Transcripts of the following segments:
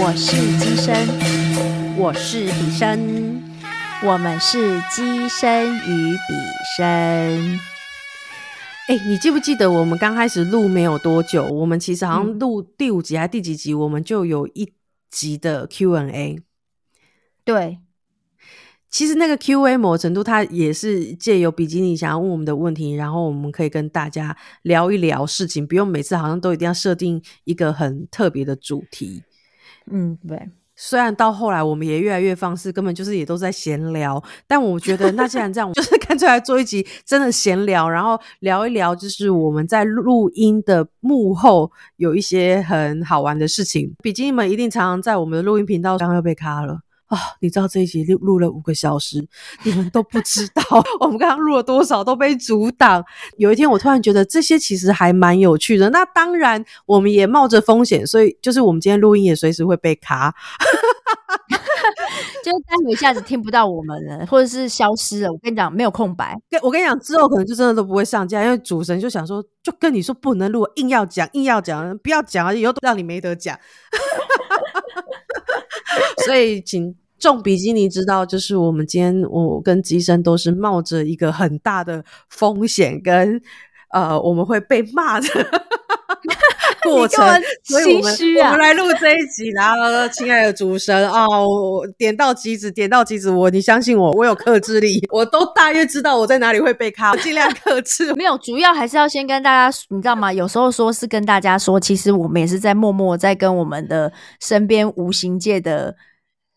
我是机身，我是比身，我们是机身与比身。哎，你记不记得我们刚开始录没有多久，我们其实好像录第五集还是第几集，我们就有一集的 Q&A。对，其实那个 Q&A 某程度，它也是借由比基尼想要问我们的问题，然后我们可以跟大家聊一聊事情，不用每次好像都一定要设定一个很特别的主题。嗯，对。虽然到后来我们也越来越放肆，根本就是也都在闲聊，但我觉得那既然这样，就是干脆来做一集真的闲聊，然后聊一聊，就是我们在录音的幕后有一些很好玩的事情。比基尼们一定常常在我们的录音频道上又被卡了。啊，你知道这一集录录了五个小时，你们都不知道我们刚刚录了多少都被阻挡。有一天我突然觉得这些其实还蛮有趣的。那当然我们也冒着风险，所以就是我们今天录音也随时会被卡，就待会一下子听不到我们了，或者是消失了。我跟你讲，没有空白。我跟你讲，之后可能就真的都不会上架，因为主神就想说，就跟你说不能录，硬要讲，硬要讲，不要讲，以后都让你没得讲。所以，请众比基尼知道，就是我们今天我跟机生都是冒着一个很大的风险，跟呃我们会被骂的过程，所以我们我们来录这一集。然后，亲爱的主神啊，我点到即止，点到即止。我你相信我，我有克制力，我都大约知道我在哪里会被卡，我尽量克制。没有，主要还是要先跟大家，你知道吗？有时候说是跟大家说，其实我们也是在默默在跟我们的身边无形界的。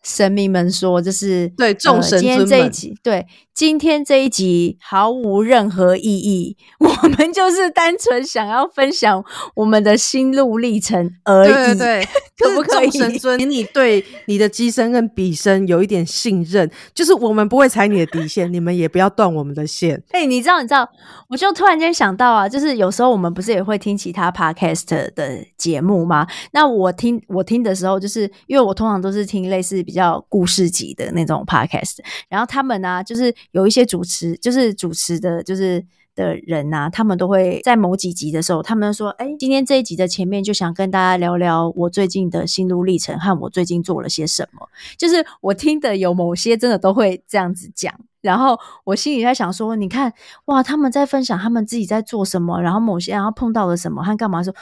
神明们说：“就是对众神今天这一集，对今天这一集毫无任何意义。我们就是单纯想要分享我们的心路历程而已。对，可不可以？神尊，请你对你的机身跟笔身有一点信任，就是我们不会踩你的底线，你们也不要断我们的线。哎，你知道，你知道，我就突然间想到啊，就是有时候我们不是也会听其他 podcast 的节目吗？那我听我听的时候，就是因为我通常都是听类似。”比较故事级的那种 podcast，然后他们呢，就是有一些主持，就是主持的，就是的人呐，他们都会在某几集的时候，他们说：“哎，今天这一集的前面就想跟大家聊聊我最近的心路历程和我最近做了些什么。”就是我听的有某些真的都会这样子讲，然后我心里在想说：“你看，哇，他们在分享他们自己在做什么，然后某些然后碰到了什么和干嘛的时候，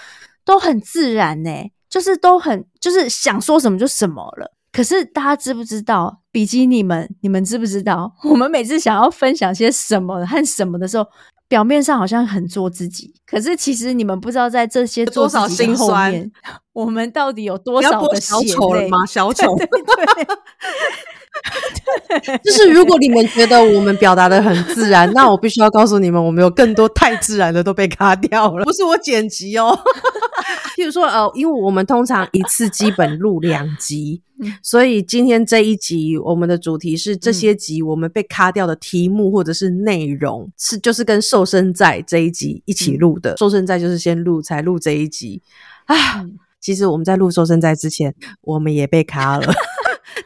都很自然呢，就是都很就是想说什么就什么了。”可是大家知不知道，比基尼们，你们知不知道？我们每次想要分享些什么和什么的时候，表面上好像很做自己，可是其实你们不知道，在这些多少心酸，我们到底有多少的小丑了吗？小丑。就是如果你们觉得我们表达的很自然，那我必须要告诉你们，我们有更多太自然的都被卡掉了，不是我剪辑哦。譬如说，呃，因为我们通常一次基本录两集，所以今天这一集我们的主题是这些集我们被卡掉的题目或者是内容，是就是跟瘦身在这一集一起录的。瘦身在就是先录才录这一集啊。其实我们在录瘦身在之前，我们也被卡了。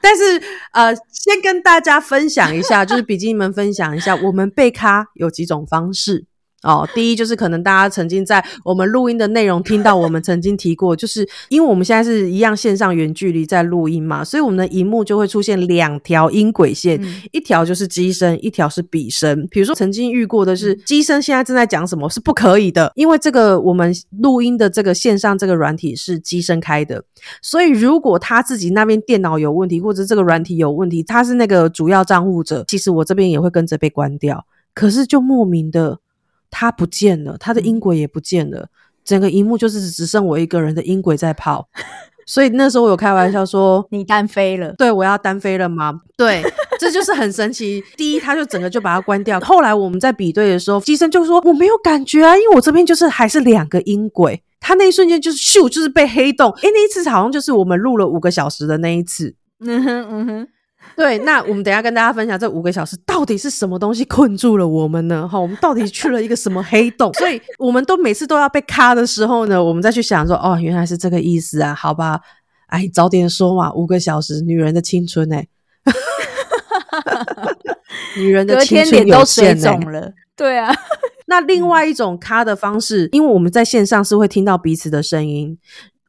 但是，呃，先跟大家分享一下，就是比基尼们分享一下，我们被咖有几种方式。哦，第一就是可能大家曾经在我们录音的内容听到我们曾经提过，就是因为我们现在是一样线上远距离在录音嘛，所以我们的荧幕就会出现两条音轨线，一条就是机身，一条是笔声。比如说曾经遇过的是机身现在正在讲什么是不可以的，因为这个我们录音的这个线上这个软体是机身开的，所以如果他自己那边电脑有问题，或者这个软体有问题，他是那个主要账户者，其实我这边也会跟着被关掉。可是就莫名的。它不见了，他的音轨也不见了，整个荧幕就是只剩我一个人的音轨在跑，所以那时候我有开玩笑说：“你单飞了。”对，我要单飞了吗？对，这就是很神奇。第一，他就整个就把它关掉。后来我们在比对的时候，机身就说：“我没有感觉啊，因为我这边就是还是两个音轨。”他那一瞬间就是咻，就是被黑洞。哎，那一次好像就是我们录了五个小时的那一次。嗯哼，嗯哼。对，那我们等下跟大家分享这五个小时到底是什么东西困住了我们呢？哈，我们到底去了一个什么黑洞？所以我们都每次都要被卡的时候呢，我们再去想说，哦，原来是这个意思啊，好吧，哎，早点说嘛，五个小时，女人的青春哎，女人的青春都水肿了，对啊。那另外一种卡的方式，因为我们在线上是会听到彼此的声音。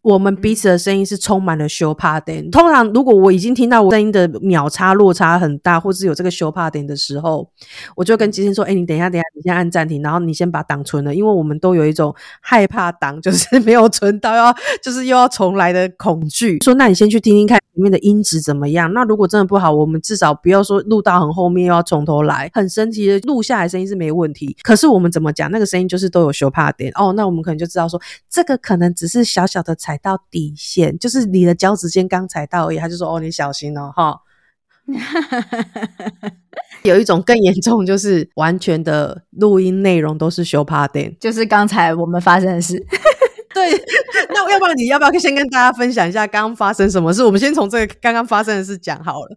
我们彼此的声音是充满了羞怕点。通常如果我已经听到我声音的秒差落差很大，或是有这个羞怕点的时候，我就跟机器说：“哎，你等一下，等一下，你先按暂停，然后你先把档存了，因为我们都有一种害怕档就是没有存到 要就是又要重来的恐惧。说那你先去听听看里面的音质怎么样。那如果真的不好，我们至少不要说录到很后面又要从头来。很神奇的，录下来声音是没问题，可是我们怎么讲那个声音就是都有羞怕点哦。那我们可能就知道说这个可能只是小小的彩踩到底线，就是你的脚趾尖刚踩到而已。他就说哦，你小心哦，哈。有一种更严重，就是完全的录音内容都是修怕点，就是刚才我们发生的事。对，那要不然你要不要先跟大家分享一下刚刚发生什么事？我们先从这个刚刚发生的事讲好了。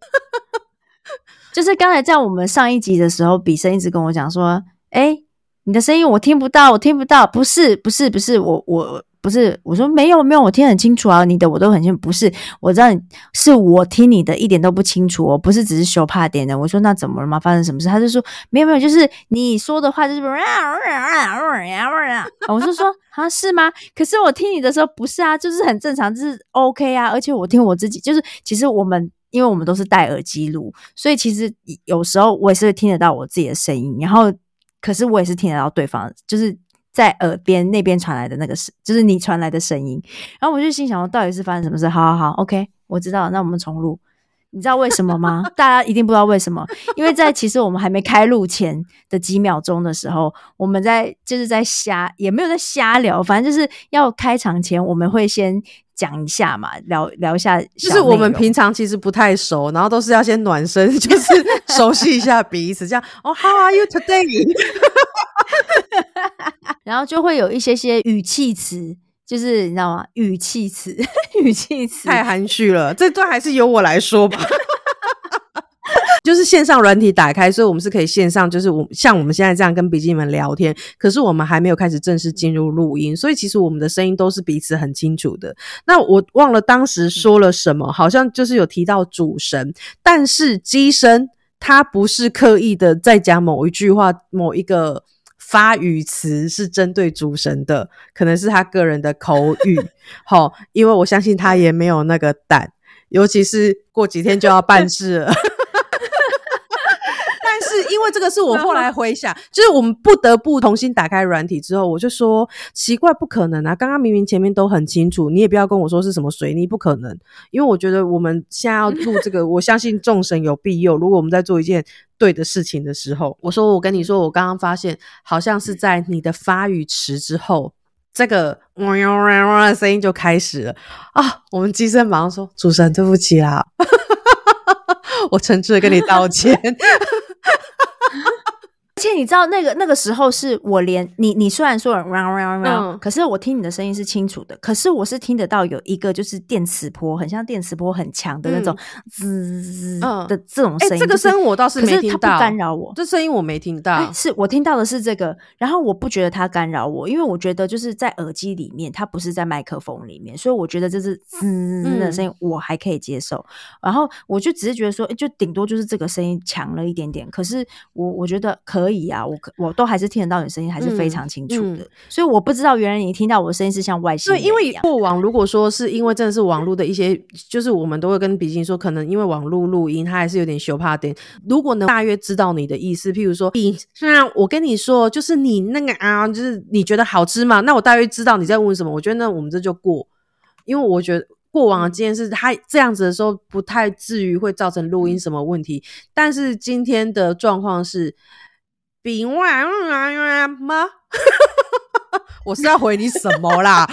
就是刚才在我们上一集的时候，比生一直跟我讲说：“哎，你的声音我听不到，我听不到。”不是，不是，不是，我我。不是我说没有没有，我听很清楚啊，你的我都很清楚。不是我知道是我听你的一点都不清楚，我不是只是羞怕点的。我说那怎么了吗？发生什么事？他就说没有没有，就是你说的话就是我是说啊 是吗？可是我听你的时候不是啊，就是很正常，就是 OK 啊。而且我听我自己，就是其实我们因为我们都是戴耳机录，所以其实有时候我也是听得到我自己的声音，然后可是我也是听得到对方，就是。在耳边那边传来的那个声，就是你传来的声音。然后我就心想，到底是发生什么事？好好好，OK，我知道。那我们重录。你知道为什么吗？大家一定不知道为什么，因为在其实我们还没开录前的几秒钟的时候，我们在就是在瞎，也没有在瞎聊，反正就是要开场前，我们会先讲一下嘛，聊聊一下。就是我们平常其实不太熟，然后都是要先暖身，就是熟悉一下彼此，这样。哦，How are you today？然后就会有一些些语气词，就是你知道吗？语气词，语气词太含蓄了。这段还是由我来说吧。就是线上软体打开，所以我们是可以线上，就是我像我们现在这样跟笔记们聊天。可是我们还没有开始正式进入录音，所以其实我们的声音都是彼此很清楚的。那我忘了当时说了什么，好像就是有提到主神，但是机身他不是刻意的在讲某一句话，某一个。发语词是针对主神的，可能是他个人的口语，好，因为我相信他也没有那个胆，尤其是过几天就要办事了。是因为这个是我后来回想，就是我们不得不重新打开软体之后，我就说奇怪，不可能啊！刚刚明明前面都很清楚，你也不要跟我说是什么水泥，不可能。因为我觉得我们现在要录这个，我相信众神有庇佑。如果我们在做一件对的事情的时候，我说我跟你说，我刚刚发现好像是在你的发语词之后，这个嗡嗡嗡的声音就开始了啊！我们机身马上说主神对不起啦，我诚挚的跟你道歉。而且你知道那个那个时候是我连你你虽然说 round round round，、嗯，可是我听你的声音是清楚的，可是我是听得到有一个就是电磁波，很像电磁波很强的那种滋的这种声音。这个声我倒是没听到，干扰我。这声音我没听到，是我听到的是这个，然后我不觉得它干扰我，因为我觉得就是在耳机里面，它不是在麦克风里面，所以我觉得这是滋的声音我还可以接受。然后我就只是觉得说，就顶多就是这个声音强了一点点，可是我我觉得可。可以啊，我我都还是听得到你声音，还是非常清楚的。所以我不知道原来你听到我的声音是像外星。对，因为过往如果说是因为真的是网络的一些，就是我们都会跟比心说，可能因为网络录音，它还是有点羞怕点。如果能大约知道你的意思，譬如说，虽然我跟你说，就是你那个啊，就是你觉得好吃嘛，那我大约知道你在问什么。我觉得那我们这就过，因为我觉得。过往的经验是，他这样子的时候不太至于会造成录音什么问题。但是今天的状况是。饼哇吗？我是要回你什么啦？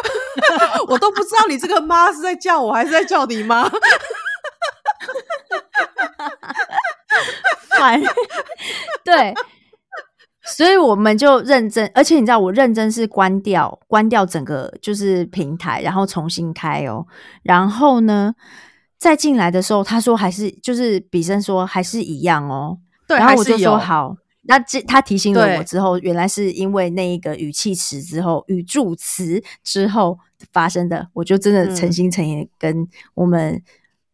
我都不知道你这个妈是在叫我还是在叫你妈。烦，对，所以我们就认真，而且你知道，我认真是关掉，关掉整个就是平台，然后重新开哦。然后呢，再进来的时候，他说还是就是比生说还是一样哦。对，然后我就说好。那这他提醒了我之后，原来是因为那一个语气词之后语助词之后发生的，我就真的诚心诚意跟我们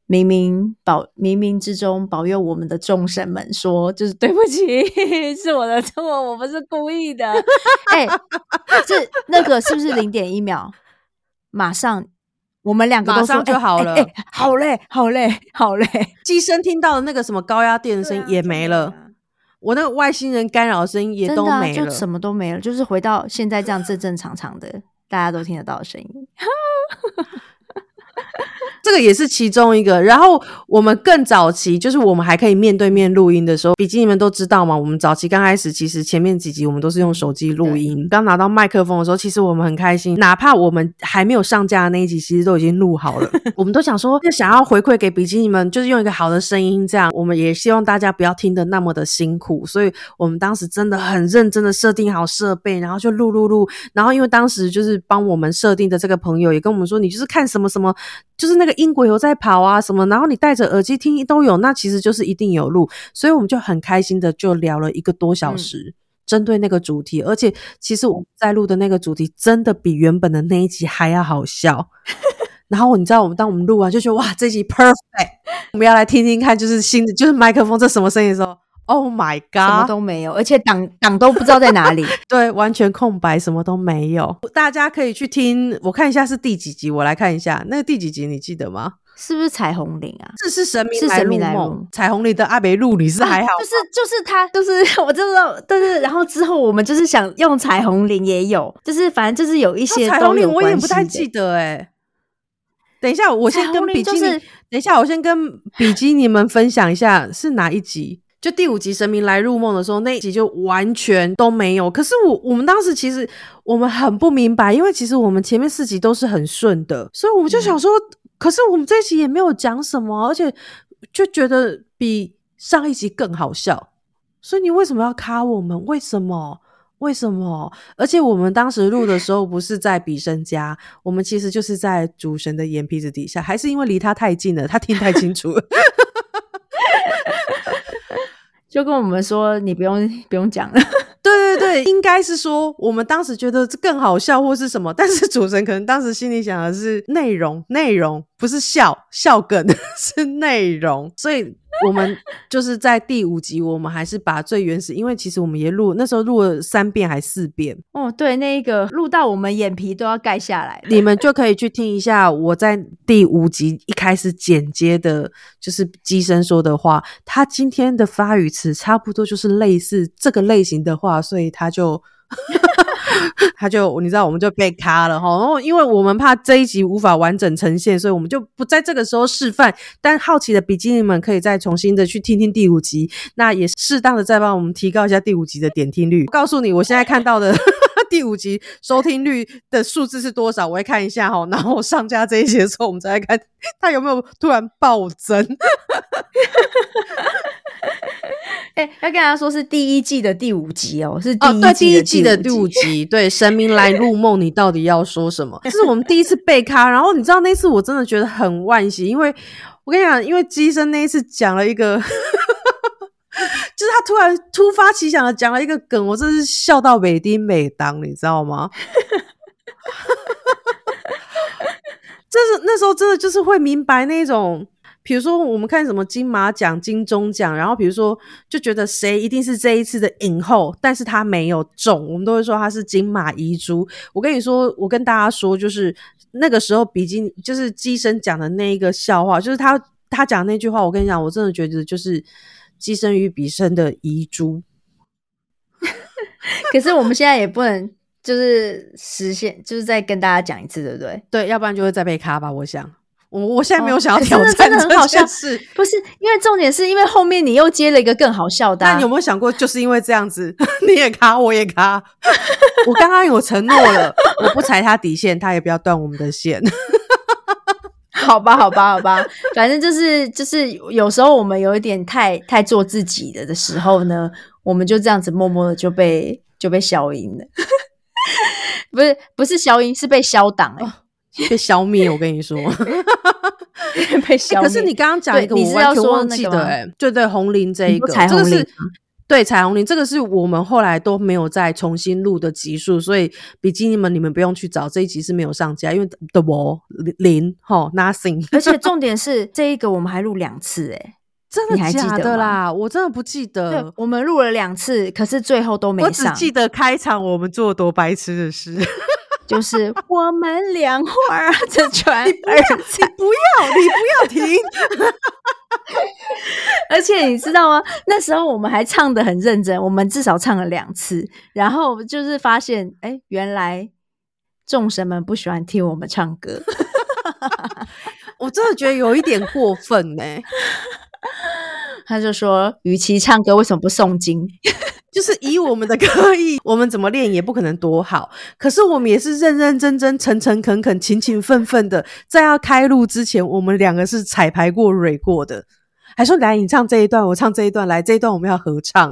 冥冥保冥冥之中保佑我们的众神们说，就是对不起，是我的错，我不是故意的。哎，是那个是不是零点一秒？马上我们两个都说上就好了哎哎哎好嘞，好嘞，好嘞，机身听到的那个什么高压电的声音也没了，我那个外星人干扰的声音也都没了。就什么都没了，就是回到现在这样正正常常的，大家都听得到的声音。这个也是其中一个。然后我们更早期，就是我们还可以面对面录音的时候，毕竟你们都知道嘛，我们早期刚开始，其实前面几集我们都是用手机录音。刚拿到麦克风的时候，其实我们很开心，哪怕我们还没有上架的那一集，其实都已经录好了。我们都想说，就想要回馈给比基尼们，就是用一个好的声音，这样我们也希望大家不要听得那么的辛苦。所以我们当时真的很认真的设定好设备，然后就录录录。然后因为当时就是帮我们设定的这个朋友也跟我们说，你就是看什么什么。就是那个音轨有在跑啊什么，然后你戴着耳机听都有，那其实就是一定有录，所以我们就很开心的就聊了一个多小时，针对那个主题，而且其实我们在录的那个主题真的比原本的那一集还要好笑。然后你知道，我们当我们录完就觉得哇，这集 perfect，我们要来听听看，就是新的，就是麦克风这什么声音的时候，Oh my god，什么都没有，而且档档都不知道在哪里。对，完全空白，什么都没有。大家可以去听，我看一下是第几集，我来看一下那个第几集，你记得吗？是不是彩虹铃啊？这是神明是来入神明来入梦，彩虹里的阿北路你是还好啊，就是就是他，就是我知道，但是然后之后我们就是想用彩虹铃也有，就是反正就是有一些彩虹铃我也不太记得哎、等一下，我先跟就比基尼，是等一下，我先跟比基尼们分享一下是哪一集。就第五集神明来入梦的时候，那一集就完全都没有。可是我我们当时其实我们很不明白，因为其实我们前面四集都是很顺的，所以我们就想说，可是我们这一集也没有讲什么，而且就觉得比上一集更好笑。所以你为什么要卡我们？为什么？为什么？而且我们当时录的时候不是在比生家，我们其实就是在主神的眼皮子底下，还是因为离他太近了，他听太清楚了。就跟我们说你不用 不用讲了，对对对，应该是说我们当时觉得这更好笑或是什么，但是主持人可能当时心里想的是内容，内容不是笑笑梗，是内容，所以我们就是在第五集，我们还是把最原始，因为其实我们也录那时候录了三遍还四遍，哦，对，那一个录到我们眼皮都要盖下来。你们就可以去听一下我在第五集一开始剪接的，就是机身说的话。他今天的发语词差不多就是类似这个类型的话，所以他就他就你知道我们就被卡了哈。然后因为我们怕这一集无法完整呈现，所以我们就不在这个时候示范。但好奇的比基尼们可以再重新的去听听第五集，那也适当的再帮我们提高一下第五集的点听率。告诉你，我现在看到的。第五集收听率的数字是多少？我会看一下哈，然后上架这一集的时候，我们再来看它有没有突然暴增。哎、要跟大家说是第一季的第五集哦，是哦，对，第一季季的第五集，对，神明来入梦，你到底要说什么？这是我们第一次被咖，然后你知道那次我真的觉得很惋惜，因为我跟你讲，因为机身那一次讲了一个。就是他突然突发奇想的讲了一个梗，我真是笑到美丁美当，你知道吗？这是那时候真的就是会明白那种，比如说我们看什么金马奖、金钟奖，然后比如说就觉得谁一定是这一次的影后，但是他没有中，我们都会说他是金马遗珠。我跟你说，我跟大家说，就是那个时候比基尼就是机身讲的那一个笑话，就是他他讲那句话，我跟你讲，我真的觉得就是。寄生于比生的遗珠，可是我们现在也不能就是实现，就是再跟大家讲一次，对不对？对，要不然就会再被卡吧。我想，我我现在没有哦想要挑战这真的很好笑是。不是，因为重点是因为后面你又接了一个更好笑的、啊。那你有没有想过，就是因为这样子，你也卡，我也卡。我刚刚有承诺了，我不踩他底线，他也不要断我们的线。好吧，好吧，好吧，反正就是就是有时候我们有一点太太做自己的的时候呢，我们就这样子默默的就被就被消音了，不是不是消音，是被消档哎、被消灭。我跟你说，被消灭。可是你刚刚讲一个，你是要我完全忘记的、欸，对对，红林这一个，彩虹这个是对彩虹铃，这个是我们后来都没有再重新录的集数，所以比基尼们你们不用去找这一集是没有上架，因为的我零哈 nothing，而且 重点是这一个我们还录两次哎、真的假的啦？我真的不记得，，我们录了两次，可是最后都没上我只上。记得开场我们做多白痴的事。就是 我们两会儿这传 你不要，你不要，你不要停。而且你知道吗？那时候我们还唱的很认真，我们至少唱了两次，然后就是发现，哎，原来众神们不喜欢听我们唱歌。我真的觉得有一点过分呢、他就说，与其唱歌，为什么不诵经？就是以我们的歌艺，我们怎么练也不可能多好。可是我们也是认认真真、诚诚恳恳、勤勤奋奋的，在要开录之前，我们两个是彩排过、蕊过的。还说来，你唱这一段，我唱这一段，来这一段我们要合唱。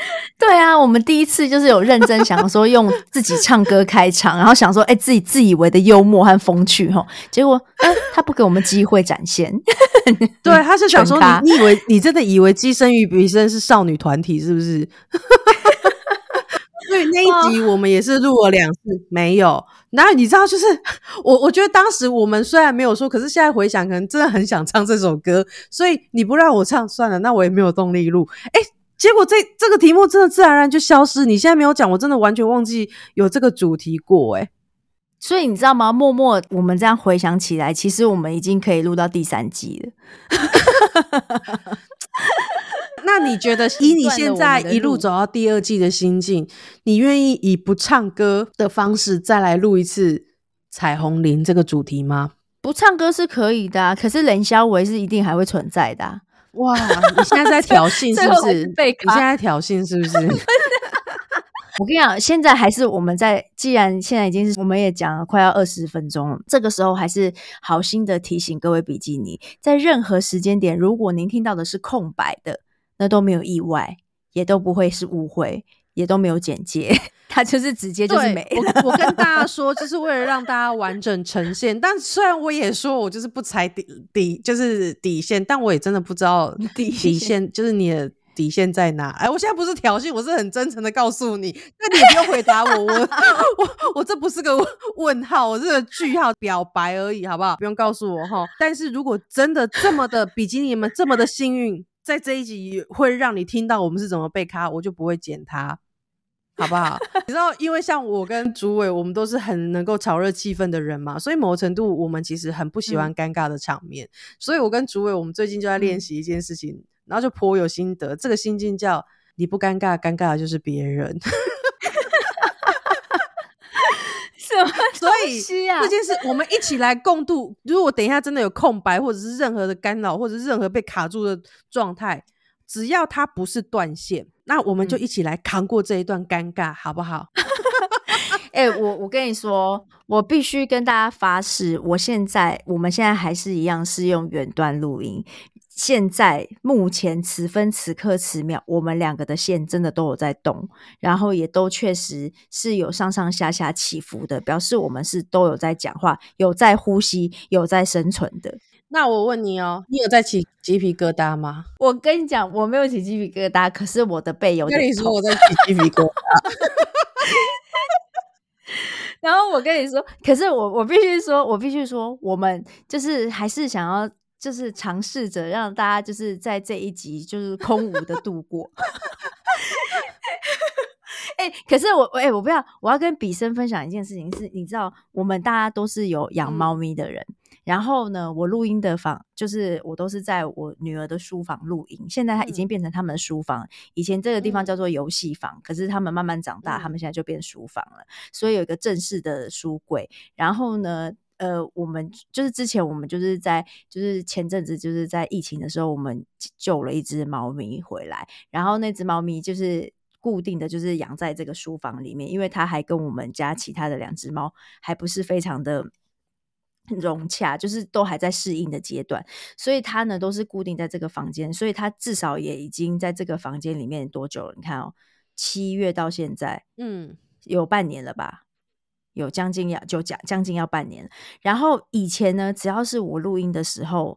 对啊，我们第一次就是有认真想说用自己唱歌开场，然后想说，哎、自己自以为的幽默和风趣哈，结果，哎、他不给我们机会展现。对，他是想说你，你以为你真的以为机身与比身是少女团体是不是？所以那一集我们也是录了两次，没有。然后你知道，就是我，我觉得当时我们虽然没有说，可是现在回想，可能真的很想唱这首歌。所以你不让我唱，算了，那我也没有动力录。哎，结果这这个题目真的自然而然就消失。你现在没有讲，我真的完全忘记有这个主题过、诶哎。所以你知道吗？默默我们这样回想起来，其实我们已经可以录到第三季了。那你觉得，以你现在一路走到第二季的心境，你愿意以不唱歌的方式再来录一次《彩虹林》这个主题吗？不唱歌是可以的、啊，可是冷消维是一定还会存在的、啊。哇，你现在在挑衅是不是？你现在在挑衅是不是？我跟你讲，现在还是我们在，既然现在已经是我们也讲了快要二十分钟了，这个时候还是好心的提醒各位比基尼，在任何时间点，如果您听到的是空白的，那都没有意外，也都不会是误会，也都没有剪接，它就是直接就是没。我我跟大家说，就是为了让大家完整呈现。但虽然我也说我就是不踩底底，就是底线，但我也真的不知道底底线就是你的。底线在哪？哎，我现在不是挑衅，我是很真诚的告诉你。那你也不用回答我，我 我我这不是个问号，我是个句号，表白而已，好不好？不用告诉我哈。但是如果真的这么的比基尼们这么的幸运，在这一集会让你听到我们是怎么被卡，我就不会剪它。好不好？你知道，因为像我跟主委，我们都是很能够炒热气氛的人嘛，所以某程度我们其实很不喜欢尴尬的场面。所以我跟主委，我们最近就在练习一件事情，然后就颇有心得。这个心境叫“你不尴尬，尴尬的就是别人”。什么 所以这件事，我们一起来共度。如果等一下真的有空白，或者是任何的干扰，或者是任何被卡住的状态，只要它不是断线，那我们就一起来扛过这一段尴尬，好不好？哎、我我跟你说，我必须跟大家发誓，我现在我们现在还是一样是用远端录音。现在目前此分此刻此秒，我们两个的线真的都有在动，然后也都确实是有上上下下起伏的，表示我们是都有在讲话，有在呼吸，有在生存的。那我问你哦，你有在起鸡皮疙瘩吗？我跟你讲，我没有起鸡皮疙瘩，可是我的背有点痛。我在起鸡皮疙瘩。然后我跟你说，可是我我必须说，我必须说，我们就是还是想要，就是尝试着让大家就是在这一集就是空无的度过。哎、可是我哎、我不要，我要跟比生分享一件事情是，你知道，我们大家都是有养猫咪的人。然后呢，我录音的房就是我都是在我女儿的书房录音，现在它已经变成他们的书房。以前这个地方叫做游戏房，可是他们慢慢长大，他们现在就变书房了。所以有一个正式的书柜。然后呢，呃，我们就是之前我们就是在就是前阵子就是在疫情的时候，我们救了一只猫咪回来，然后那只猫咪就是。固定的就是养在这个书房里面，因为它还跟我们家其他的两只猫还不是非常的融洽，就是都还在适应的阶段，所以他呢都是固定在这个房间，所以他至少也已经在这个房间里面多久了？你看哦，七月到现在，嗯，有半年了吧？有将近要就将将近要半年。然后以前呢，只要是我录音的时候，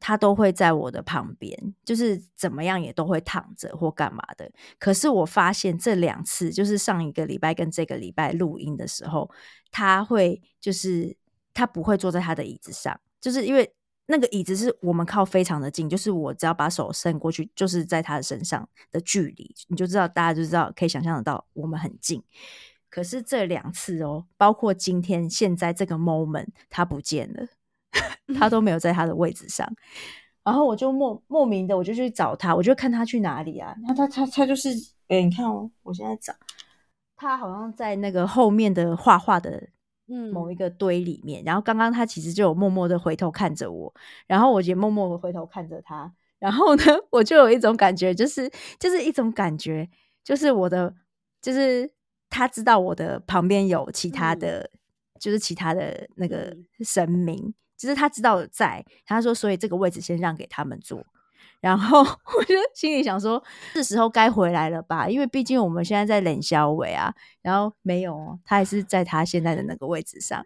他都会在我的旁边，就是怎么样也都会躺着或干嘛的。可是我发现这两次，就是上一个礼拜跟这个礼拜录音的时候，他会就是他不会坐在他的椅子上，就是因为。那个椅子是我们靠非常的近，就是我只要把手伸过去，就是在他的身上的距离，你就知道大家就知道可以想象得到我们很近。可是这两次哦，包括今天现在这个 moment，他不见了，他都没有在他的位置上。然后我就莫莫名的，我就去找他，我就看他去哪里啊？那他他他就是，哎，你看哦，我现在找他，好像在那个后面的画画的嗯某一个堆里面。然后刚刚他其实就有默默的回头看着我，然后我也默默的回头看着他。然后呢，我就有一种感觉，就是就是一种感觉，就是我的，就是他知道我的旁边有其他的，就是其他的那个神明。就是他知道在，他说，所以这个位置先让给他们坐。然后 我就心里想说，是时候该回来了吧？因为毕竟我们现在在冷消尾啊。然后没有哦，他还是在他现在的那个位置上。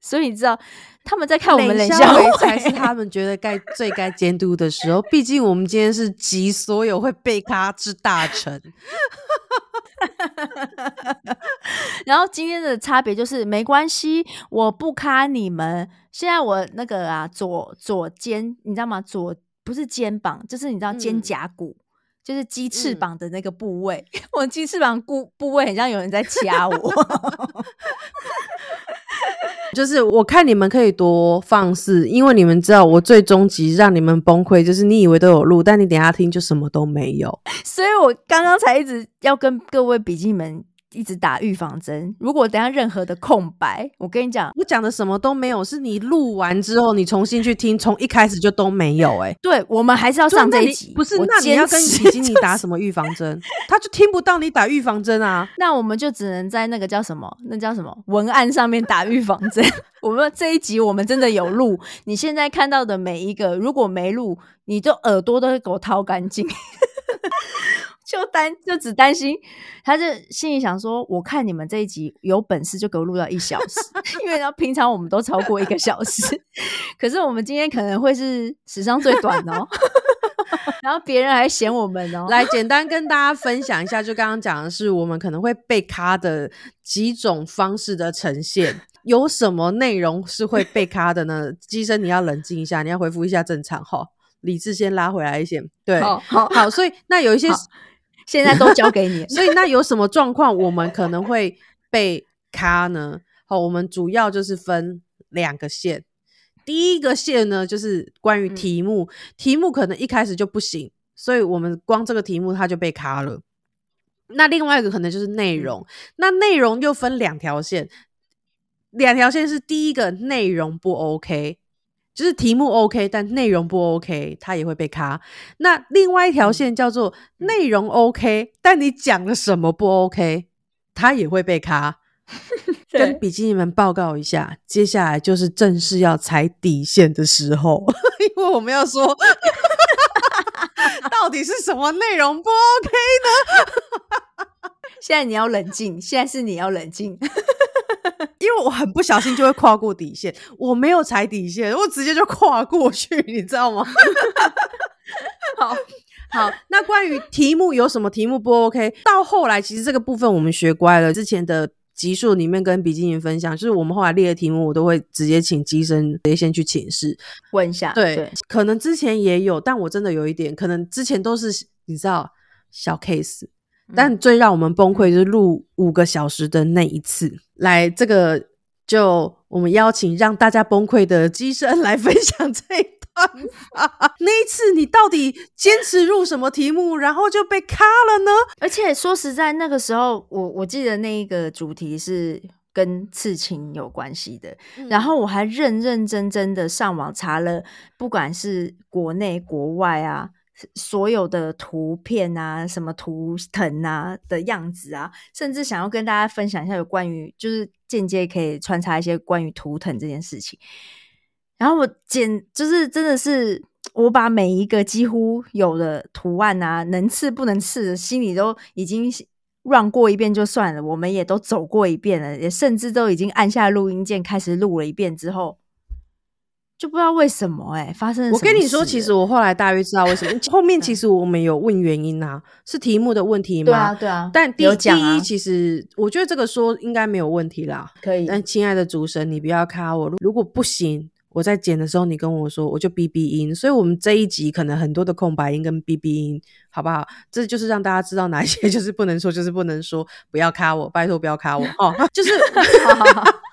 所以你知道，他们在看我们冷消尾，才是他们觉得该最该监督的时候。毕竟我们今天是集所有会被咖之大成。然后今天的差别就是没关系，我不卡你们。现在我那个啊，左左肩，你知道吗？左不是肩膀，就是你知道肩胛骨，就是鸡翅膀的那个部位。我鸡翅膀部部位很像有人在掐我。就是我看你们可以多放肆，因为你们知道我最终极让你们崩溃，就是你以为都有录，但你等下听就什么都没有。所以我刚刚才一直要跟各位笔记们。一直打预防针。如果等下任何的空白，我跟你讲，我讲的什么都没有，是你录完之后你重新去听，从一开始就都没有。哎，对，我们还是要上这一集。不是，那你要跟比基尼打什么预防针？他就听不到你打预防针啊。那我们就只能在那个叫什么，那叫什么文案上面打预防针。我们这一集我们真的有录，你现在看到的每一个，如果没录，你就耳朵都会给我掏干净。就担就只担心，他就心里想说：我看你们这一集有本事就给我录到一小时，因为然后平常我们都超过一个小时，可是我们今天可能会是史上最短哦。然后别人还嫌我们哦。来，简单跟大家分享一下，就刚刚讲的是我们可能会被卡的几种方式的呈现，有什么内容是会被卡的呢？机身，你要冷静一下，你要恢复一下正常哈，理智先拉回来一些。对，好好，所以那有一些。现在都交给你，所以那有什么状况我们可能会被卡呢？好，我们主要就是分两个线。第一个线呢，就是关于题目，题目可能一开始就不行，所以我们光这个题目它就被卡了。那另外一个可能就是内容，那内容又分两条线，两条线是第一个内容不 OK。就是题目 OK，但内容不 OK，它也会被卡。那另外一条线叫做内容 OK，但你讲了什么不 OK，它也会被卡。跟笔记们报告一下，接下来就是正式要踩底线的时候，因为我们要说，到底是什么内容不 OK 呢？现在你要冷静，现在是你要冷静。因为我很不小心就会跨过底线，我没有踩底线，我直接就跨过去，你知道吗？好好，那关于题目有什么题目不 OK？到后来其实这个部分我们学乖了，之前的集数里面跟笔记员分享，就是我们后来列的题目，我都会直接请机生直接先去请示问一下。对，可能之前也有，但我真的有一点，可能之前都是你知道小 case。但最让我们崩溃就是录五个小时的那一次，来这个就我们邀请让大家崩溃的机身来分享这一段。那一次你到底坚持录什么题目，然后就被卡了呢？而且说实在，那个时候我我记得那一个主题是跟刺青有关系的，然后我还认认真真的上网查了，不管是国内国外啊。所有的图片啊，什么图腾啊的样子啊，甚至想要跟大家分享一下有关于，就是间接可以穿插一些关于图腾这件事情。然后我简就是真的是，我把每一个几乎有的图案啊，能刺不能刺，心里都已经让过一遍就算了，我们也都走过一遍了，也甚至都已经按下录音键开始录了一遍之后。就不知道为什么哎，发生。我跟你说，其实我后来大约知道为什么。后面其实我们有问原因啊，是题目的问题吗？对啊，对啊。但第第一，其实我觉得这个说应该没有问题啦。可以。但亲爱的主神，你不要卡我。如果不行，我在剪的时候，你跟我说，我就 B B 音，所以我们这一集可能很多的空白音跟 B B 音，好不好？这就是让大家知道哪一些 就是不能说，就是不能说，不要卡我，拜托不要卡我哦，就是。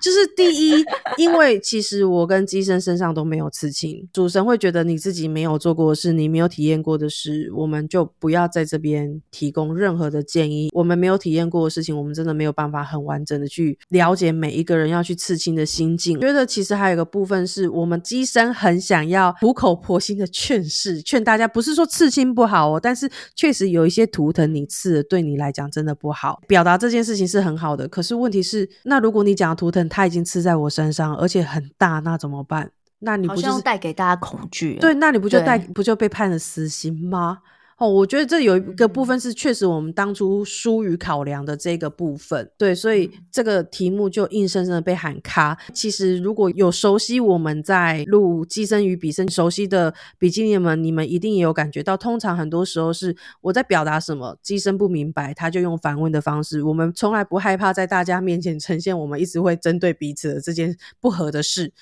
就是第一，因为其实我跟机身身上都没有刺青，主神会觉得你自己没有做过的事，你没有体验过的事，我们就不要在这边提供任何的建议。我们没有体验过的事情，我们真的没有办法很完整的去了解每一个人要去刺青的心境。觉得其实还有一个部分是我们机身很想要苦口婆心的劝示，劝大家不是说刺青不好哦，但是确实有一些图腾你刺了对你来讲真的不好，表达这件事情是很好的。可是问题是，那如果你讲。图腾它已经刺在我身上，而且很大，那怎么办？那你不就是带给大家恐惧？对，那你不就带不就被判了死刑吗？哦，我觉得这有一个部分是确实我们当初疏于考量的这个部分，对，所以这个题目就硬生生的被喊卡。其实如果有熟悉我们在录《寄生与比生》熟悉的比基尼们，你们一定也有感觉到，通常很多时候是我在表达什么，机身不明白，他就用反问的方式。我们从来不害怕在大家面前呈现我们一直会针对彼此的这件不合的事。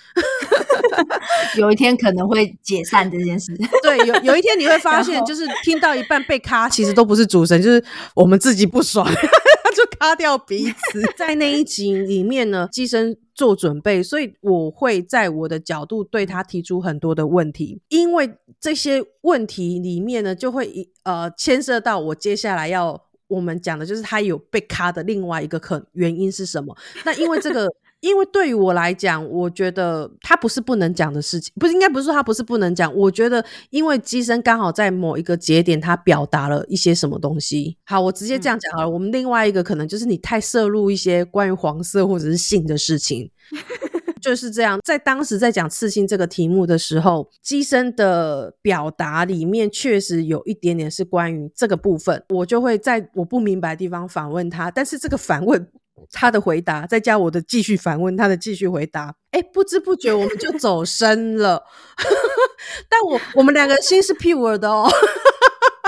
有一天可能会解散这件事。对，有有一天你会发现，就是听到一半被卡，其实都不是主神，就是我们自己不爽，就卡掉彼此。在那一集里面呢，机身做准备，所以我会在我的角度对他提出很多的问题，因为这些问题里面呢，就会呃牵涉到我接下来要我们讲的，就是他有被卡的另外一个可原因是什么？那因为这个。因为对于我来讲，我觉得他不是不能讲的事情，不是应该不是说他不是不能讲。我觉得，因为机身刚好在某一个节点，他表达了一些什么东西。好，我直接这样讲好了。我们另外一个可能就是你太摄入一些关于黄色或者是性的事情，就是这样。在当时在讲刺青这个题目的时候，机身的表达里面确实有一点点是关于这个部分，我就会在我不明白的地方反问他，但是这个反问。他的回答，再加我的继续反问，他的继续回答，哎，不知不觉我们就走深了。但我我们两个心是 pure 的哦，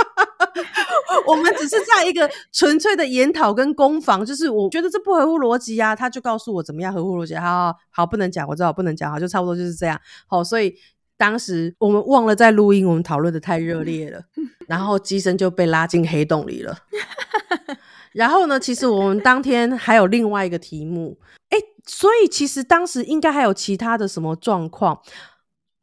我们只是在一个纯粹的研讨跟攻防，就是我觉得这不合乎逻辑啊，他就告诉我怎么样合乎逻辑，好好不能讲，我知道不能讲，好就差不多就是这样。好，所以当时我们忘了在录音，我们讨论的太热烈了，然后机身就被拉进黑洞里了。然后呢？其实我们当天还有另外一个题目，哎，所以其实当时应该还有其他的什么状况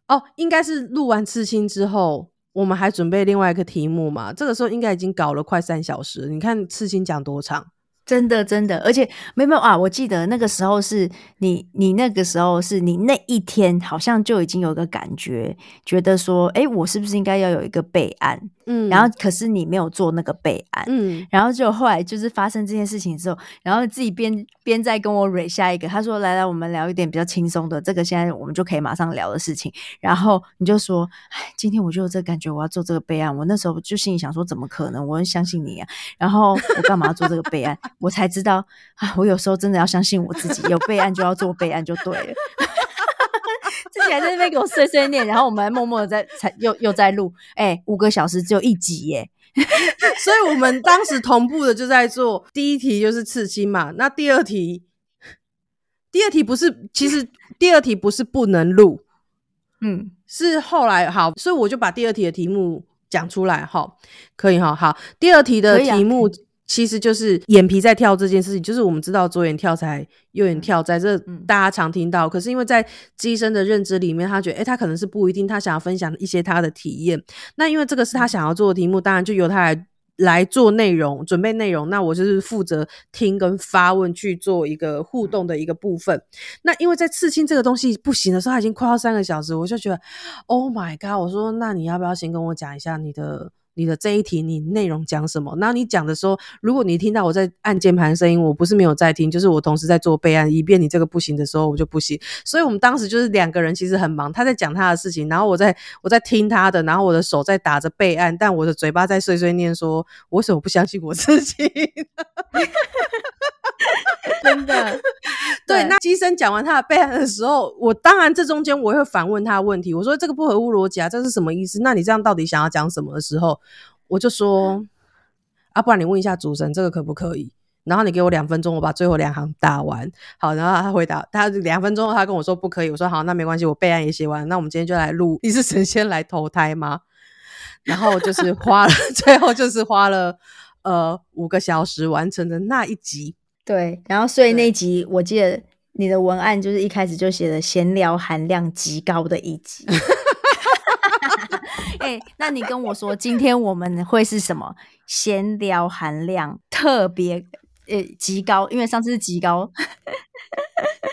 哦？应该是录完刺青之后，我们还准备另外一个题目嘛？这个时候应该已经搞了快三小时，你看刺青讲多长？真的，真的，而且没有啊！我记得那个时候是你，你那个时候是你那一天好像就已经有个感觉，觉得说，哎，我是不是应该要有一个备案？嗯，然后可是你没有做那个备案，嗯，然后就后来就是发生这件事情之后，然后自己边边在跟我蕊下一个，他说，来来，我们聊一点比较轻松的，这个现在我们就可以马上聊的事情。然后你就说，哎，今天我就有这个感觉，我要做这个备案。我那时候就心里想说，怎么可能？我很相信你啊。然后我干嘛要做这个备案？我才知道啊！我有时候真的要相信我自己，有备案就要做备案就对了。自己还在那边给我碎碎念，然后我们还默默的在才又又在录，哎，五个小时只有一集耶！所以我们当时同步的就在做第一题，就是刺青嘛。那第二题，第二题不是，其实第二题不是不能录，嗯，是后来好，所以我就把第二题的题目讲出来哈，可以哈，好，第二题的题目。其实就是眼皮在跳这件事情，就是我们知道左眼跳财右眼跳灾，这大家常听到。可是因为在机身的认知里面，他觉得，哎，他可能是不一定，他想要分享一些他的体验。那因为这个是他想要做的题目，当然就由他来来做内容，准备内容。那我就是负责听跟发问，去做一个互动的一个部分。那因为在刺青这个东西不行的时候，他已经快要三个小时，我就觉得，Oh my god！我说，那你要不要先跟我讲一下你的？你的这一题，你内容讲什么？然后你讲的时候，如果你听到我在按键盘声音，我不是没有在听，就是我同时在做备案，以便你这个不行的时候，我就不行。所以我们当时就是两个人，其实很忙，他在讲他的事情，然后我在我在听他的，然后我的手在打着备案，但我的嘴巴在碎碎念说，我为什么不相信我自己？真的，对。那机身讲完他的备案的时候，我当然这中间我会反问他问题，我说这个不合乎逻辑啊，这是什么意思？那你这样到底想要讲什么的时候，我就说啊，不然你问一下主神，这个可不可以？然后你给我两分钟，我把最后两行打完。好，然后他回答，他两分钟后他跟我说不可以，我说好，那没关系，我备案也写完，那我们今天就来录。你是神仙来投胎吗？然后就是花了，最后就是花了呃五个小时完成的那一集。对，然后所以那集我记得你的文案就是一开始就写的闲聊含量极高的一集。哎，那你跟我说，今天我们会是什么？闲聊含量特别呃极高，因为上次是极高。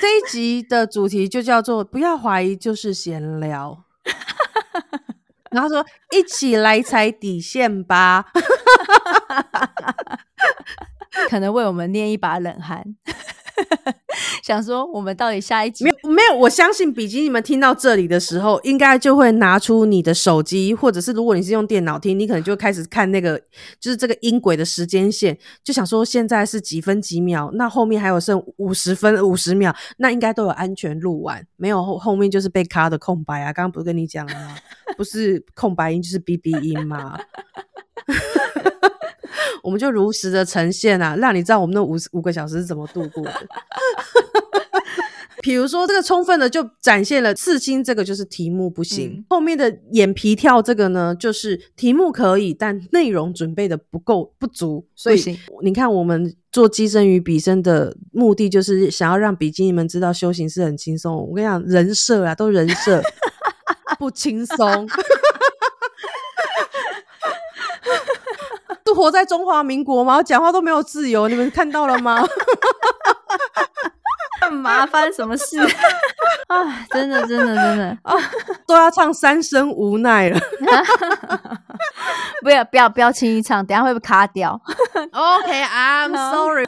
这一集的主题就叫做“不要怀疑，就是闲聊 ”。然后说：“一起来踩底线吧。”可能为我们捏一把冷汗。想说，我们到底下一集没有没有？我相信，比基你们听到这里的时候，应该就会拿出你的手机，或者是如果你是用电脑听，你可能就开始看那个，就是这个音轨的时间线，就想说现在是几分几秒，那后面还有剩五十分五十秒，那应该都有安全录完，没有后后面就是被卡的空白啊。刚刚不是跟你讲了吗？不是空白音就是 B B 音吗？我们就如实的呈现啊，让你知道我们那五五个小时是怎么度过的。比如说，这个充分的就展现了刺青这个就是题目不行，后面的眼皮跳这个呢，就是题目可以，但内容准备的不够不足。所以你看，我们做机身与比身的目的，就是想要让比基尼们知道修行是很轻松。我跟你讲，人设啊，都人设 不轻松。活在中华民国吗？讲话都没有自由，你们看到了吗？麻烦什么事 啊？真的，真的，真的啊！都要唱三声无奈了。不要，不要，不要轻易唱，等下会被卡掉。OK，I'm sorry。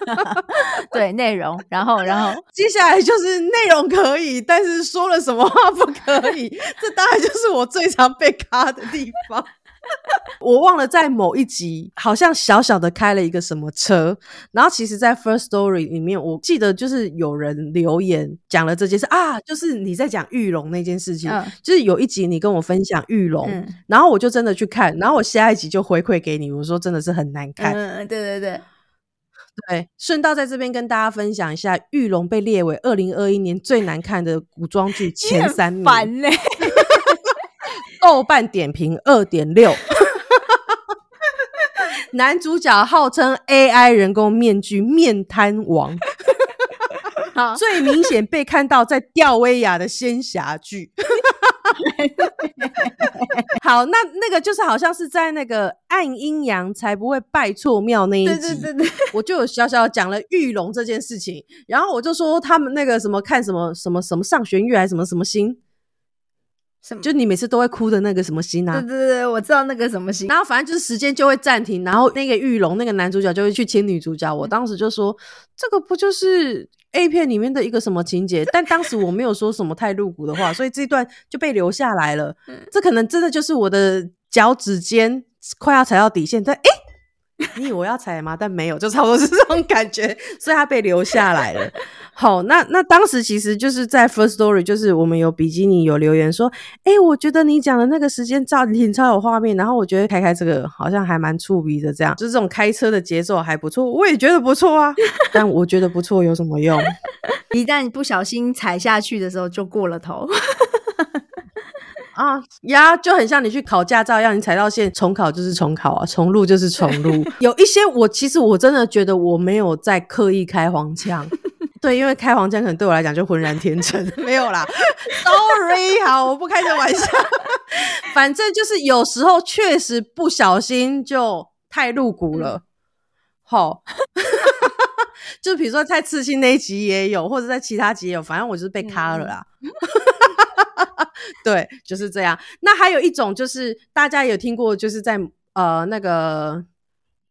对，内容，然后，然后接下来就是内容可以，但是说了什么话不可以？这当然就是我最常被卡的地方。我忘了在某一集，好像小小的开了一个什么车，然后其实，在 First Story 里面，我记得就是有人留言讲了这件事啊，就是你在讲玉龙那件事情，就是有一集你跟我分享玉龙，然后我就真的去看，然后我下一集就回馈给你，我说真的是很难看，嗯，对对对，对，顺道在这边跟大家分享一下，玉龙被列为二零二一年最难看的古装剧前三名。豆瓣点评二点六，男主角号称 AI 人工面具面瘫王，最明显被看到在吊威亚的仙侠剧。好，那那个就是好像是在那个暗阴阳才不会拜错庙那一集，对对对对，我就有小小讲了玉龙这件事情，然后我就说他们那个什么看什么什么什么上弦月还是什么什么星。就你每次都会哭的那个什么心啊？对对对，我知道那个什么心。然后反正就是时间就会暂停，然后那个玉龙那个男主角就会去亲女主角。我当时就说，这个不就是 A 片里面的一个什么情节？但当时我没有说什么太露骨的话，所以这段就被留下来了。这可能真的就是我的脚趾尖快要踩到底线，但哎。你以为要踩吗？但没有，就差不多是这种感觉，所以他被留下来了。好，那那当时其实就是在 First Story，就是我们有比基尼有留言说，哎，我觉得你讲的那个时间照挺超有画面，然后我觉得开开这个好像还蛮触鼻的，这样就是这种开车的节奏还不错，我也觉得不错啊。但我觉得不错有什么用？一旦不小心踩下去的时候，就过了头。啊呀，就很像你去考驾照一样，你踩到线重考就是重考啊，重录就是重录。有一些我其实我真的觉得我没有在刻意开黄腔，对，因为开黄腔可能对我来讲就浑然天成，没有啦。Sorry，好，我不开这玩笑。反正就是有时候确实不小心就太露骨了。好，就比如说在刺青那一集也有，或者在其他集也有，反正我就是被卡了啦。对，就是这样。那还有一种，就是大家有听过，就是在呃那个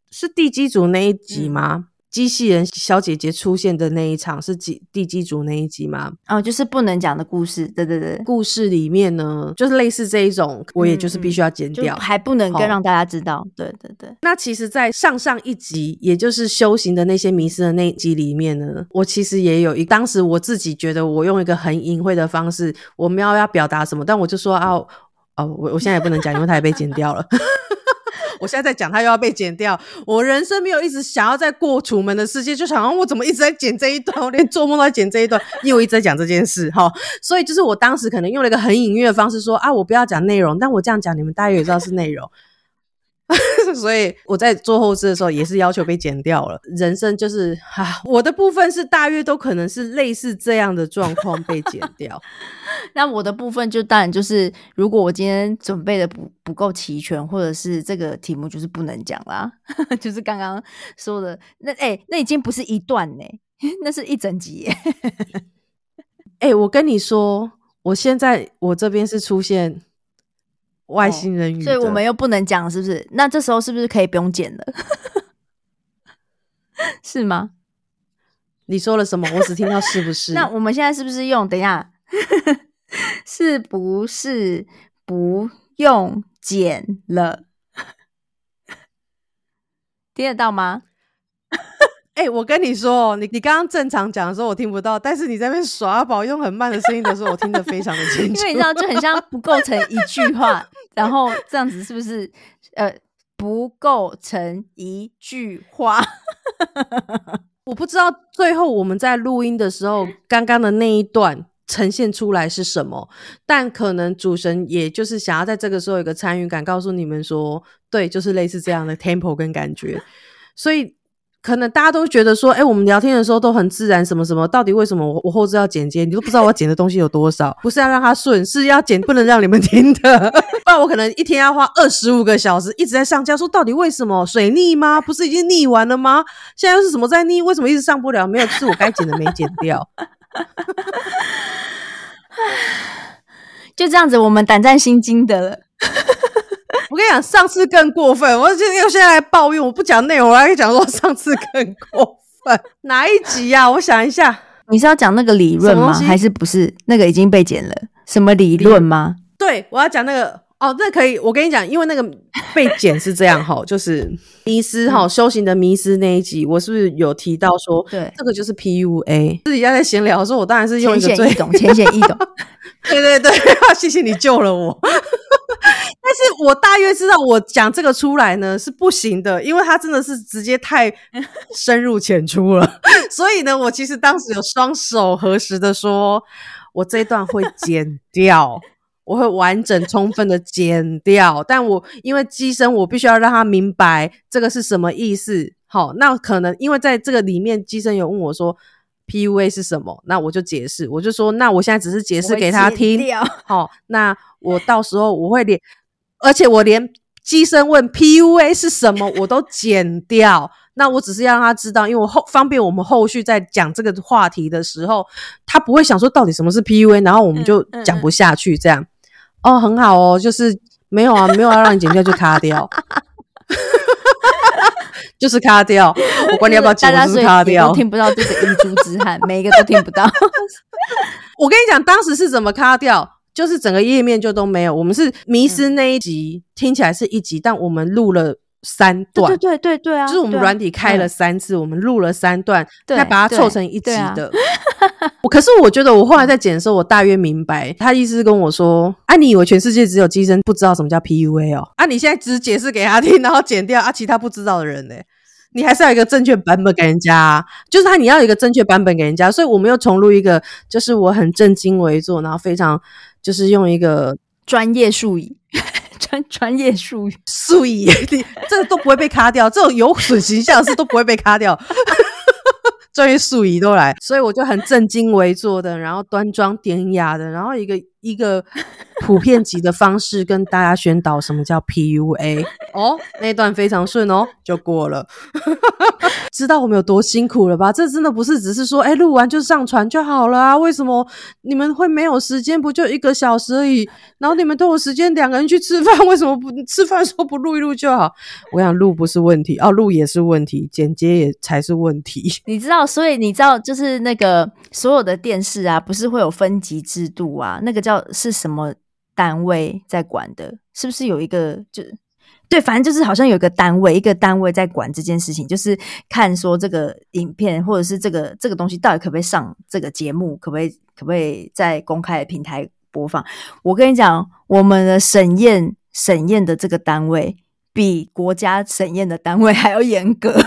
是地基组那一集吗？机器人小姐姐出现的那一场是几地基组那一集吗？哦，就是不能讲的故事。对对对，故事里面呢，就是类似这一种，我也就是必须要剪掉，还不能跟让大家知道。对对对。那其实，在上上一集，也就是修行的那些迷失的那一集里面呢，我其实也有一，当时我自己觉得我用一个很隐晦的方式，我们要要表达什么，但我就说啊，哦，我我现在也不能讲，因为它也被剪掉了。我现在在讲，他又要被剪掉。我人生没有一直想要在过楚门的世界，就想我怎么一直在剪这一段，我连做梦都在剪这一段，因为我一直在讲这件事哈。所以就是我当时可能用了一个很隐约的方式说啊，我不要讲内容，但我这样讲，你们大约也知道是内容。所以我在做后置的时候也是要求被剪掉了。人生就是啊，我的部分是大约都可能是类似这样的状况被剪掉。那我的部分就当然就是，如果我今天准备的不不够齐全，或者是这个题目就是不能讲啦，就是刚刚说的那哎，那已经不是一段呢，那是一整集。哎，我跟你说，我现在我这边是出现。外星人语，所以我们又不能讲，是不是？那这时候是不是可以不用剪了？是吗？你说了什么？我只听到是不是？那我们现在是不是用？等一下，是不是不用剪了？听得到吗？哎，我跟你说，你你刚刚正常讲的时候我听不到，但是你在那边耍宝用很慢的声音的时候，我听得非常的清楚。因为你知道，就很像不构成一句话，然后这样子是不是？呃，不构成一句话。我不知道最后我们在录音的时候，刚刚的那一段呈现出来是什么，但可能主神也就是想要在这个时候有个参与感，告诉你们说，对，就是类似这样的 tempo 跟感觉，所以。可能大家都觉得说，哎，我们聊天的时候都很自然，什么什么，到底为什么我我后置要剪接？你都不知道我剪的东西有多少，不是要让它顺，是要剪，不能让你们听的，不然我可能一天要花二十五个小时一直在上架，说到底为什么水逆吗？不是已经逆完了吗？现在又是什么在逆？为什么一直上不了？没有，是我该剪的没剪掉。就这样子，我们胆战心惊的了。我跟你讲，上次更过分。我今天又现在来抱怨，我不讲内容，我还讲说上次更过分。哪一集呀？我想一下，你是要讲那个理论吗？还是不是？那个已经被剪了？什么理论吗？对，我要讲那个。哦，那可以。我跟你讲，因为那个被剪是这样哈，就是迷失哈，修行的迷失那一集，我是不是有提到说，对，这个就是 PUA。自己在闲聊的时候，我当然是用一个最懂、浅显易懂。对对对，谢谢你救了我。我大约知道，我讲这个出来呢是不行的，因为他真的是直接太深入浅出了。所以呢，我其实当时有双手合十的说，我这一段会剪掉，我会完整充分的剪掉。但我因为机身，我必须要让他明白这个是什么意思。好，那可能因为在这个里面，机身有问我说。PUA 是什么？那我就解释，我就说，那我现在只是解释给他听。好，那我到时候我会连，而且我连机身问 PUA 是什么我都剪掉。那我只是要让他知道，因为我后方便我们后续在讲这个话题的时候，他不会想说到底什么是 PUA，然后我们就讲不下去这样。哦，很好哦，就是没有啊，没有要让你剪掉就卡掉。就是卡掉，我管你要不要剪，就是卡掉。听不到这个一珠之憾，每一个都听不到。我跟你讲，当时是怎么卡掉，就是整个页面就都没有。我们是迷失那一集，听起来是一集，但我们录了三段。对对对对啊！就是我们软体开了三次，我们录了三段，再把它凑成一集的。我 可是我觉得，我后来在剪的时候，我大约明白，他意思是跟我说：“啊，你以为全世界只有机身不知道什么叫 PUA 哦？啊，你现在只解释给他听，然后剪掉啊，其他不知道的人呢？你还是要一个正确版本给人家，就是他你要一个正确版本给人家，所以我们又重录一个，就是我很正襟危坐，然后非常就是用一个专业术语，专专业术语。术语，这个都不会被卡掉，这种有损形象是都不会被卡掉。”专业术语都来，所以我就很正襟危坐的，然后端庄典雅的，然后一个一个普遍级的方式跟大家宣导什么叫 PUA 哦，那段非常顺哦，就过了。知道我们有多辛苦了吧？这真的不是只是说，哎，录完就上传就好了啊？为什么你们会没有时间？不就一个小时而已？然后你们都有时间两个人去吃饭，为什么不吃饭时候不录一录就好？我想录不是问题哦，录也是问题，剪接也才是问题。你知道，所以你知道，就是那个所有的电视啊，不是会有分级制度啊？那个叫是什么单位在管的？是不是有一个就？对，反正就是好像有一个单位，一个单位在管这件事情，就是看说这个影片或者是这个这个东西到底可不可以上这个节目，可不可以可不可以在公开的平台播放。我跟你讲，我们的审验审验的这个单位比国家审验的单位还要严格，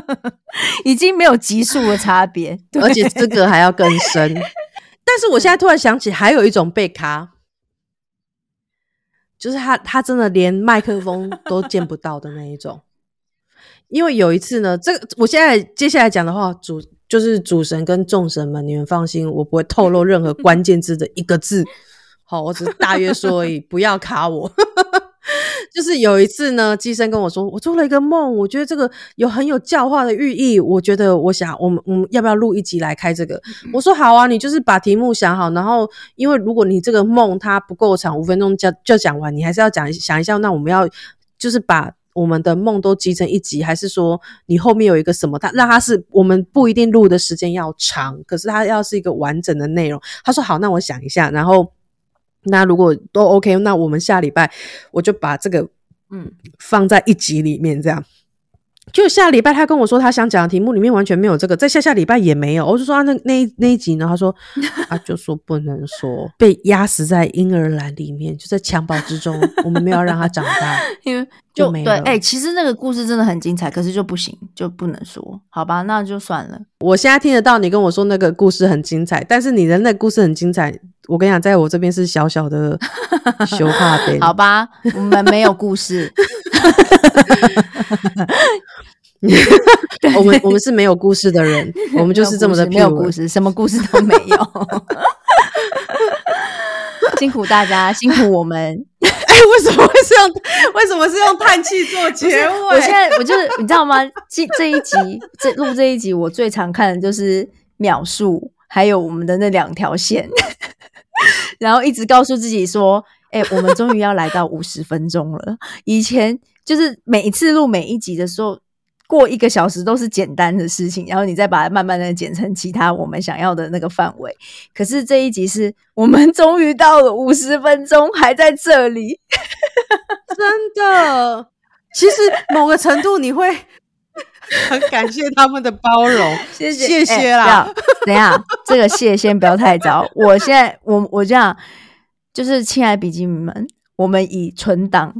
已经没有级数的差别，而且资格还要更深。但是我现在突然想起，还有一种被卡，就是他他真的连麦克风都见不到的那一种。因为有一次呢，这个我现在接下来讲的话，主就是主神跟众神们，你们放心，我不会透露任何关键字的一个字。好，我只是大约说而已，不要卡我。就是有一次呢，机生跟我说，我做了一个梦，我觉得这个有很有教化的寓意。我觉得，我想，我们我们要不要录一集来开这个？我说好啊，你就是把题目想好，然后因为如果你这个梦它不够长，五分钟就就讲完，你还是要讲想一下。那我们要就是把我们的梦都集成一集，还是说你后面有一个什么？他让他是我们不一定录的时间要长，可是他要是一个完整的内容。他说好，那我想一下，然后。那如果都 OK，那我们下礼拜我就把这个嗯放在一集里面，这样。就下礼拜他跟我说他想讲的题目里面完全没有这个，在下下礼拜也没有。我就说啊，那那那一集呢？他说 啊，就说不能说，被压死在婴儿篮里面，就在襁褓之中，我们没有让他长大，因为就没对。哎，其实那个故事真的很精彩，可是就不行，就不能说，好吧？那就算了。我现在听得到你跟我说那个故事很精彩，但是你的那故事很精彩。我跟你讲，在我这边是小小的 羞怕的，好吧？我们没有故事，我们我们是没有故事的人，我们就是这么的 没有故事，什么故事都没有。辛苦大家，辛苦我们。哎，为什么会是用为什么是用叹气做结尾？我现在我就是你知道吗？这这一集这录这一集，我最常看的就是秒数，还有我们的那两条线。然后一直告诉自己说：“哎，我们终于要来到五十分钟了。以前就是每一次录每一集的时候，过一个小时都是简单的事情，然后你再把它慢慢的剪成其他我们想要的那个范围。可是这一集是我们终于到了五十分钟，还在这里，真的。其实某个程度你会。”很感谢他们的包容，谢谢谢谢啦。等下，这个谢先不要太早。我现在我我这样，就是亲爱的笔记们，我们以存档，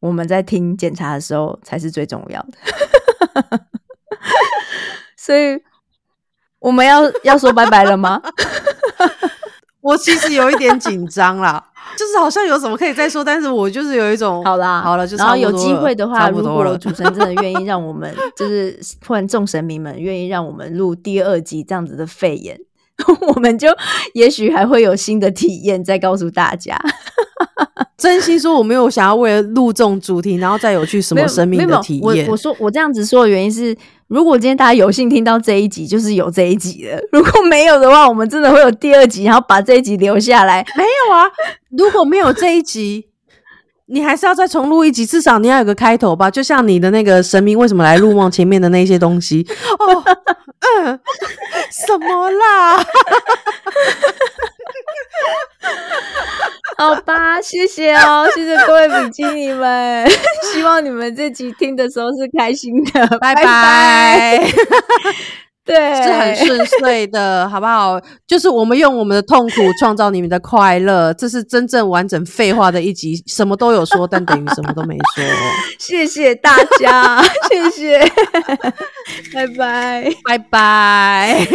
我们在听检查的时候才是最重要的。所以我们要要说拜拜了吗？我其实有一点紧张啦。就是好像有什么可以再说，但是我就是有一种好啦，好了，就然后有机会的话，如果主持人真的愿意让我们，就是 突然众神明们愿意让我们录第二集这样子的肺炎，我们就也许还会有新的体验再告诉大家。真心说，我没有想要为了录这种主题，然后再有去什么生命的体验。我我说我这样子说的原因是。如果今天大家有幸听到这一集，就是有这一集的；如果没有的话，我们真的会有第二集，然后把这一集留下来。没有啊，如果没有这一集，你还是要再重录一集，至少你要有个开头吧。就像你的那个神明为什么来入梦前面的那些东西 哦，嗯，什么啦？好吧，谢谢哦，谢谢各位比基尼们，希望你们这集听的时候是开心的，拜拜。对，是很顺遂的，好不好？就是我们用我们的痛苦创造你们的快乐，这是真正完整废话的一集，什么都有说，但等于什么都没说。谢谢大家，谢谢，拜拜，拜拜。